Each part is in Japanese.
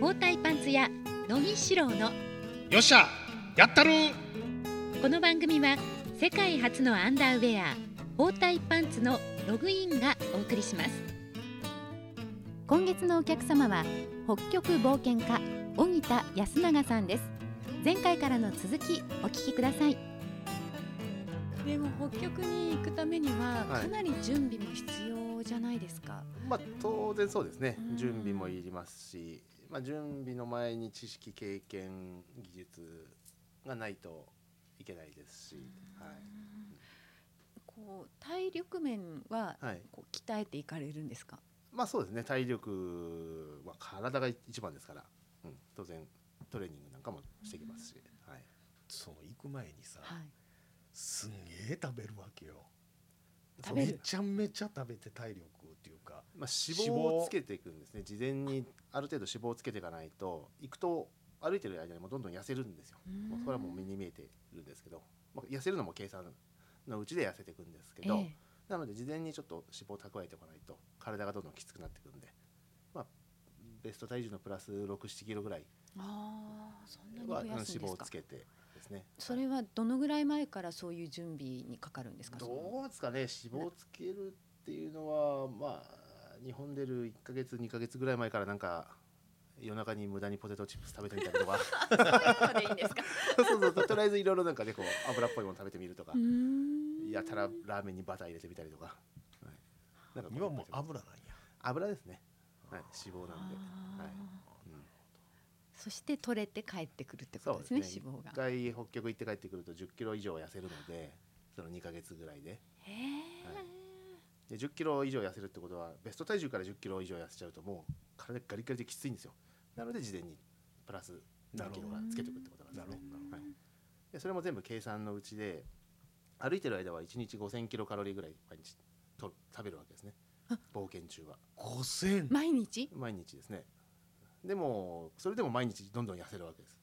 包帯パンツ屋野木四郎のよっしゃやったるこの番組は世界初のアンダーウェア包帯パンツのログインがお送りします。今月のお客様は北極冒険家荻田安永さんです。前回からの続きお聞きください。でも北極に行くためにははい。かなり準備も必要じゃないですか、まあ当然そうですね。うん。準備もいりますし、まあ、準備の前に知識経験技術がないといけないですし、はい。こう体力面ははい。こう鍛えていかれるんですか？まあそうですね。体力は体が一番ですから、うん、当然トレーニングなんかもしてきますし、はい、その行く前にさ、はい。すんげえ食べるわけよ食べる。めちゃめちゃ食べて体力っていうかまあ、脂肪をつけていくんですね。事前にある程度脂肪をつけていかないと行くと歩いてる間にもどんどん痩せるんですよ。もうそれはもう目に見えてるんですけど、まあ、痩せるのも計算のうちで痩せていくんですけど、えなので事前にちょっと脂肪を蓄えておかないと体がどんどんきつくなってくるんで、まあ、ベスト体重のプラス67キロぐらいああそんなには脂肪をつけてですね。それはどのぐらい前からそういう準備にかかるんですか？どうですかね。脂肪をつけるっていうのはまあ日本出る1ヶ月2ヶ月ぐらい前からなんか夜中に無駄にポテトチップス食べてみたりとか。そういうのでいいんですか？そうそうそう。とりあえずいろいろなんかねこう油っぽいもの食べてみるとか。やたらラーメンにバター入れてみたりとか、はい、なんか今もう油なんや。油ですね、はい、脂肪なんで、はい。うん、そして取れて帰ってくるってことですねそう脂肪が。一回北極行って帰ってくると1 0キロ以上痩せるのでその2ヶ月ぐらいで。へえ、で1 0キロ以上痩せるってことはベスト体重から1 0キロ以上痩せちゃうともう体ガリガリできついんですよ。なので事前にプラス何キロがつけておくってことなんですね。はい、でそれも全部計算のうちで歩いてる間は1日5000キロカロリーぐらい毎日と食べるわけですね。冒険中は。5000毎日？毎日ですねでもそれでも毎日どんどん痩せるわけです。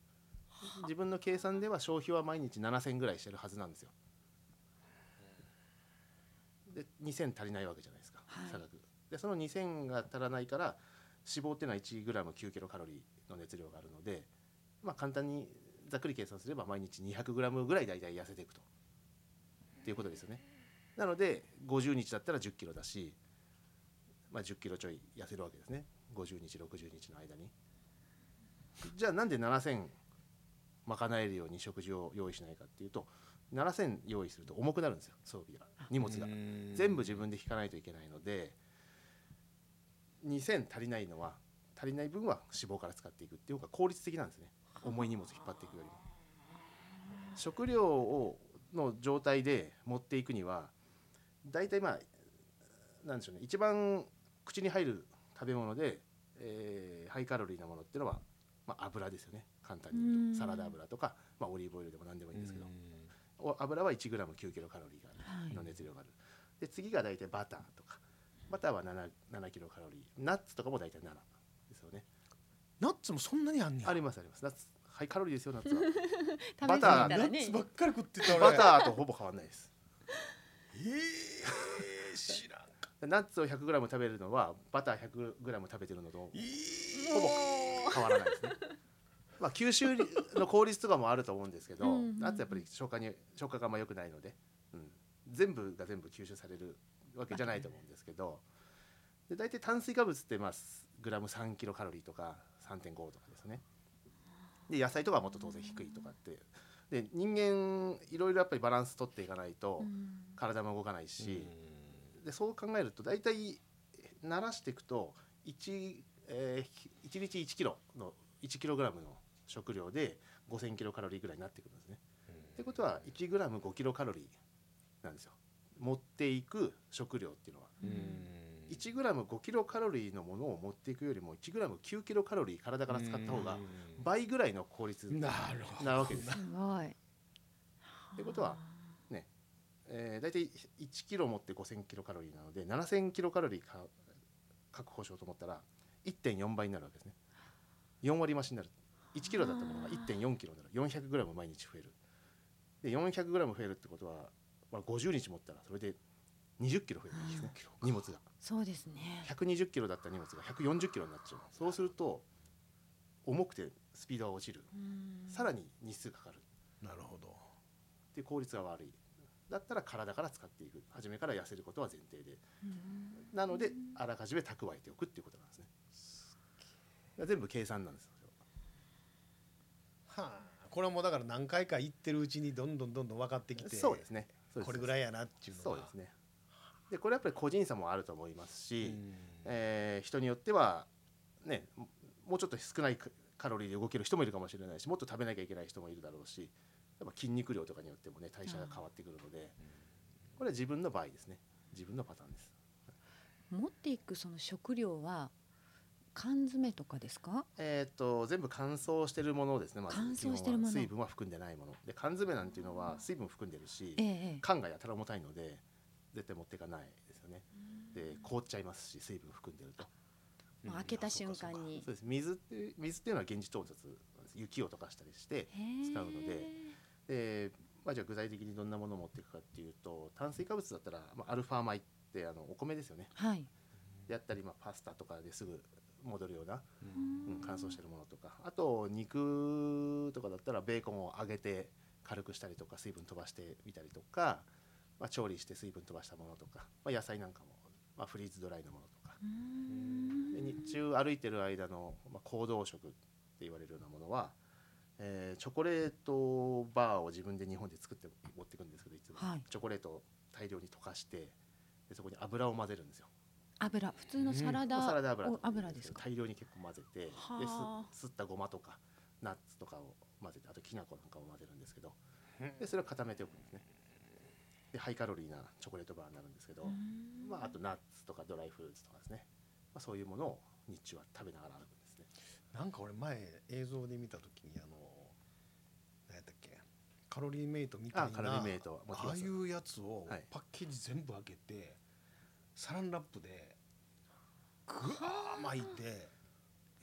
自分の計算では消費は毎日7000ぐらいしてるはずなんですよ。で2000足りないわけじゃないですか、はい。差額。でその2000が足らないから脂肪っていうのは 1g9 キロカロリーの熱量があるのでまあ簡単にざっくり計算すれば毎日 200g ぐらい大体痩せていくと。っていうことですよね。なので50日だったら1 0キロだし、まあ、1 0キロちょい痩せるわけですね50日60日の間に。じゃあなんで7000賄えるように食事を用意しないかっていうと7000用意すると重くなるんですよ装備が。荷物が。全部自分で引かないといけないので2000足りないのは足りない分は脂肪から使っていくっていう方が効率的なんですね。重い荷物引っ張っていくよりも。食料をの状態で持っていくには大体まあなんでしょうね。一番口に入る食べ物で、えーハイカロリーなものっていうのは、まあ、油ですよね。簡単に言ううん。とサラダ油とか、まあ、オリーブオイルでも何でもいいんですけど。お油は 1g9 キロカロリーがある。の熱量がある。で次が大体バターとか。バターは 7, 7キロカロリー。ナッツとかも大体7ですよね。ナッツもそんなにあんねや。ありますあります。ナッツハイカロリーですよナッツは。バターナッツばっかり食ってた俺バターとほぼ変わらないです。えー、知らん。かナッツを 100g 食べるのはバター 100g 食べてるのとえほぼ変わらないですね。まあ吸収の効率とかもあると思うんですけど、うんうんナッツやっぱり消化に消化があんま良くないので、うん、全部が全部吸収されるわけじゃないと思うんですけど、で大体炭水化物ってまあグラム3キロカロリーとか3.5とかですね。で野菜とかはもっと当然低いとかって、で人間いろいろやっぱりバランス取っていかないと体も動かないし。でそう考えると大体慣らしていくと 1,、えー、1日1キロの1キログラムの食料で5,000キロカロリーぐらいになってくるんですね。ってことは1グラム5キロカロリーなんですよ。持っていく食料っていうのは。1グラム5キロカロリーのものを持っていくよりも1グラム9キロカロリー体から使った方が倍ぐらいの効率なるほど。なわけです。すごい。ってことはえー、大体1キロ持って5000キロカロリーなので7000キロカロリーか確保しようと思ったら1.4倍になるわけですね。4割増しになる。1キロだったものが1.4キロになる。400グラム毎日増える。で400グラム増えるってことは、まあ、50日持ったらそれで20キロ増える。んですね荷物が。そうですね。120キロだった荷物が140キロになっちゃう。そうすると重くてスピードが落ちる。うん。さらに日数かかる。なるほど。っていう効率が悪いだったら体から使っていく。初めから痩せることは前提で。うん。なのであらかじめ蓄えておくっていうことなんですね。全部計算なんですよ。はあこれはもうだから何回か行ってるうちにどんどんどんどん分かってきてそうですね。これぐらいやなっていうのがそうですね。でこれやっぱり個人差もあると思いますし、うん。えー人によってはねももうちょっと少ないカカロリーで動ける人もいるかもしれないしもっと食べなきゃいけない人もいるだろうしやっぱ筋肉量とかによってもね代謝が変わってくるのでこれは自分の場合ですね。自分のパターンです。持っていくその食料は缶詰とかですか？えー、と全部乾燥してるものですねまず。乾燥してるもの。水分は含んでないもの。で缶詰なんていうのは水分含んでるしええ缶がやたら重たいので絶対持っていかないですよね。で凍っちゃいますし水分含んでると。開けた瞬間に。そうです。水って水っていうのは現地凍結雪を溶かしたりして使うのでで、まあ、じゃあ具体的にどんなものを持っていくかっていうと炭水化物だったら、まあ、アルファ米ってあのお米ですよね。はい。であったり、まあ、パスタとかですぐ戻るような、うん。うん、乾燥してるものとか。あと肉とかだったらベーコンを揚げて軽くしたりとか水分飛ばしてみたりとか、まあ、調理して水分飛ばしたものとか、まあ、野菜なんかも、まあ、フリーズドライのものとか。で日中歩いてる間の、まあ、行動食って言われるようなものは、えーチョコレートバーを自分で日本で作って持っていくんですけどいつも、はい。チョコレートを大量に溶かしてでそこに油を混ぜるんですよ。油。普通のサラダ,、サラダ油。お油ですか？大量に結構混ぜてはであ。す吸ったごまとかナッツとかを混ぜてあときな粉なんかも混ぜるんですけどでそれを固めておくんですね。でハイカロリーなチョコレートバーになるんですけど、まあ、あとナッツとかドライフルーツとかですね、まあ、そういうものを日中は食べながら歩くんですね。なんか俺前映像で見た時にあのカロリーメイトみたいなあカロリーメイト持ってます。ああいうやつをはい。パッケージ全部開けて、サランラップでぐわー巻いて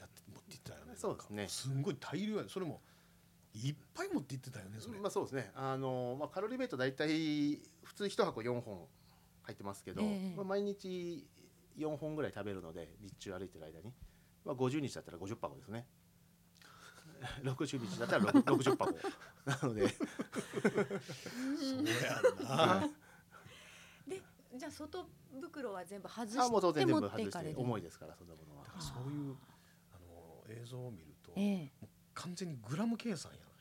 やって持っていったよね。そうですね。すんごい大量やそれもいっぱい持っていってたよねそれ、まあそうですね。あの、まあ、カロリーメイト大体普通1箱4本入ってますけど、ええ。まあ、毎日4本ぐらい食べるので日中歩いてる間に、まあ、50日だったら50箱ですね 60日だったら6 60 箱。なので。そうやんな。でじゃあ外袋は全部外あもう当然して持全部外して重いですからそんなものは。だからそういうあの映像を見ると、ええ。完全にグラム計算やないよ。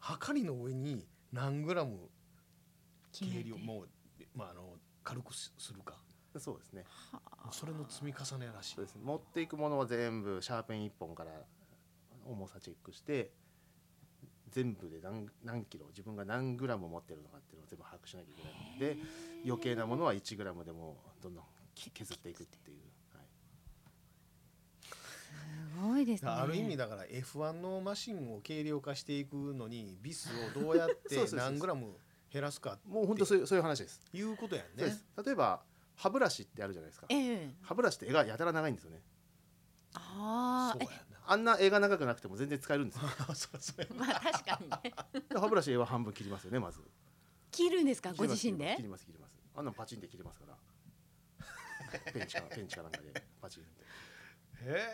はかりの上に何グラム計量もう、まあ、あの軽くすするか。そうですね。それの積み重ねらしい。そうです。持っていくものは全部シャーペン1本から重さチェックして全部で何何キロ自分が何グラム持ってるのかっていうのを全部把握しなきゃいけないの。で余計なものは1グラムでもどんどんき削っていくっていう、はい、すごいですね。ある意味だから F1 のマシンを軽量化していくのにビスをどうやって 何グラム減らすかもう本当そういうそういう話です。いうことやんね。例えば歯ブラシってあるじゃないですか。ええ。歯ブラシって絵がやたら長いんですよね。ああそうやあんな絵が長くなくても全然使えるんですよ。なそうそう。やまあ確かにね。で歯ブラシ絵は半分切りますよねまず。切るんですか？ご自身で？切ります切りますあんなのパチンで切れますから。ペンチか ペンチかなんかでパチンって。へ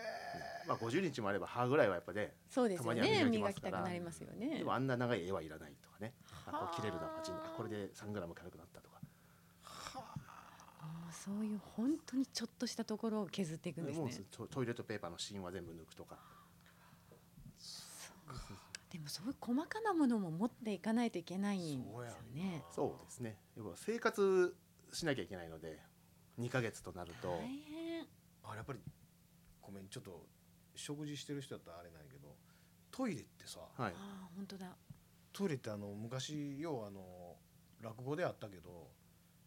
まあ50日もあれば歯ぐらいはやっぱねそうですよたまにはね磨磨きますから。きたくなりますよね。でもあんな長い絵はいらないとかね。あこう切れるなパチンあこれで3グラム軽くなったとかあーそういう本当にちょっとしたところを削っていくんですもうねトトイレットペーパーの芯は全部抜くとか。でもそういう細かなものも持っていかないといけないんですよね。そうですね。要は生活しなきゃいけないので2ヶ月となると。大変。あれやっぱりごめんちょっと食事してる人だったらあれなんやけどトイレってさはい。ああ本当だ。トイレってあの昔ようあの落語であったけど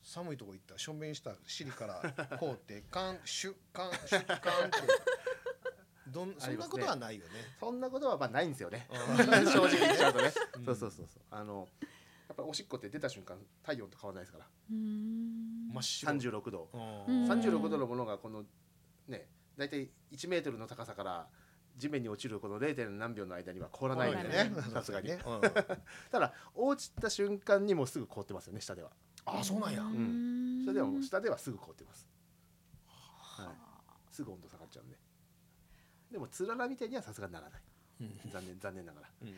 寒いとこ行ったらしょんべんした尻から こうってカンシュッカン シュッカンって。どんそんなことはないよね。そんなことはまあないんですよね。うん。正直言っちゃうとね。うん。そうそうそうそう。あのやっぱりおしっこって出た瞬間体温と変わらないですから。真っ白。36度。うん。うん36度のものがこのね大体1メートルの高さから地面に落ちるこの 0. 何秒の間には凍らないんでね。さすがにね。うん。ただ落ちた瞬間にもうすぐ凍ってますよね下ではあそうなんや。ん。下ではもう下ではすぐ凍ってます、はい、すぐ温度下がっちゃうんで。でもつららみたいにはさすがにならない。うん。残念残念ながら。うん。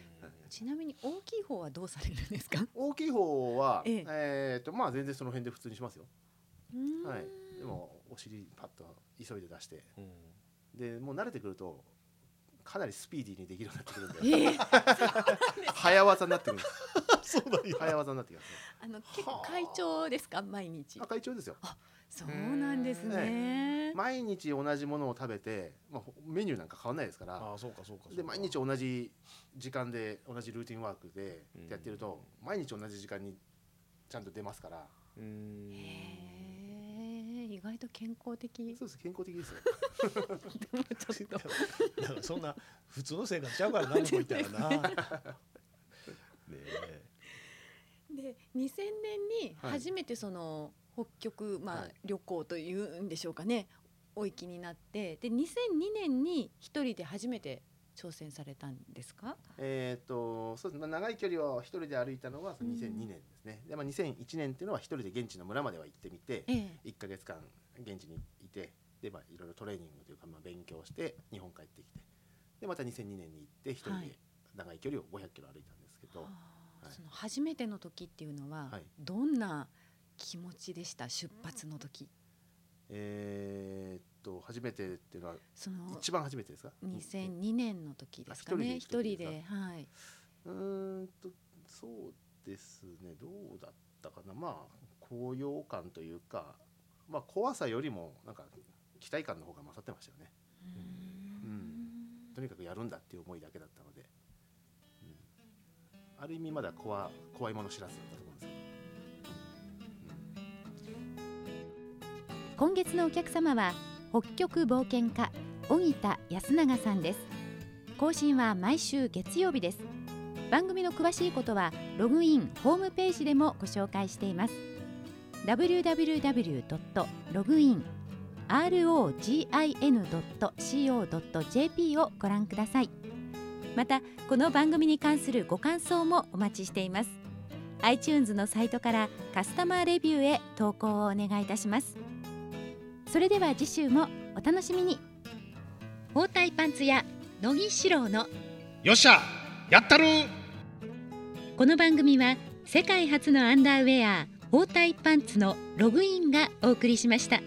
ちなみに大きい方はどうされるんですか？大きい方はええ。えーとまあ全然その辺で普通にしますよ。うん。はい。でもお尻パッと急いで出して。うん。でもう慣れてくるとかなりスピーディーにできるようになってくるんでええ。早技になってくる。んですそうなんや早技になってきますね。あの結構会長ですか？毎日。あ会長ですよ。そうなんですね。毎日同じものを食べて、まあ、ほメニューなんか変わんないですから。ああそうかそうかで毎日同じ時間で同じルーティンワークでうんやってると毎日同じ時間にちゃんと出ますから。うえ意外と健康的。そうです健康的ですよ。ちょっと。そんな普通の生活ちゃうから何も言ったらな ねえで2000年にはい初めてその北極、まあはい。旅行というんでしょうかね。お行きになって。で2002年に一人で初めて挑戦されたんですか？えっとそうです。ね、まあ長い距離を一人で歩いたのはその2002年ですね、でまあ、2001年っていうのは一人で現地の村までは行ってみてええ。1か月間現地にいてで、まあ、いろいろトレーニングというか、まあ、勉強して日本帰ってきて。でまた2002年に行って一人はい。で長い距離を500キロ歩いたんですけど、はあ。はいその初めての時っていうのははい。どんな気持ちでした？出発の時。えーっと初めてっていうのはその一番初めてですか？2002年の時ですかね。あ一一人人でではい。うーんとそうですね。どうだったかな。まあ高揚感というか、まあ、怖さよりもなんか期待感の方が勝ってましたよね。とにかくやるんだっていう思いだけだったのある意味まだ怖怖いもの知らずだったと思うんですけど、今月のお客様は北極冒険家荻田安永さんです。更新は毎週月曜日です。番組の詳しいことはログインホームページでもご紹介しています。www.login rogin.co.jp をご覧ください。またこの番組に関するご感想もお待ちしています。iTunes のサイトからカスタマーレビューへ投稿をお願いいたします。それでは次週もお楽しみに。包帯パンツ屋乃木志郎のよっしゃやったるこの番組は世界初のアンダーウェア包帯パンツのログインがお送りしました。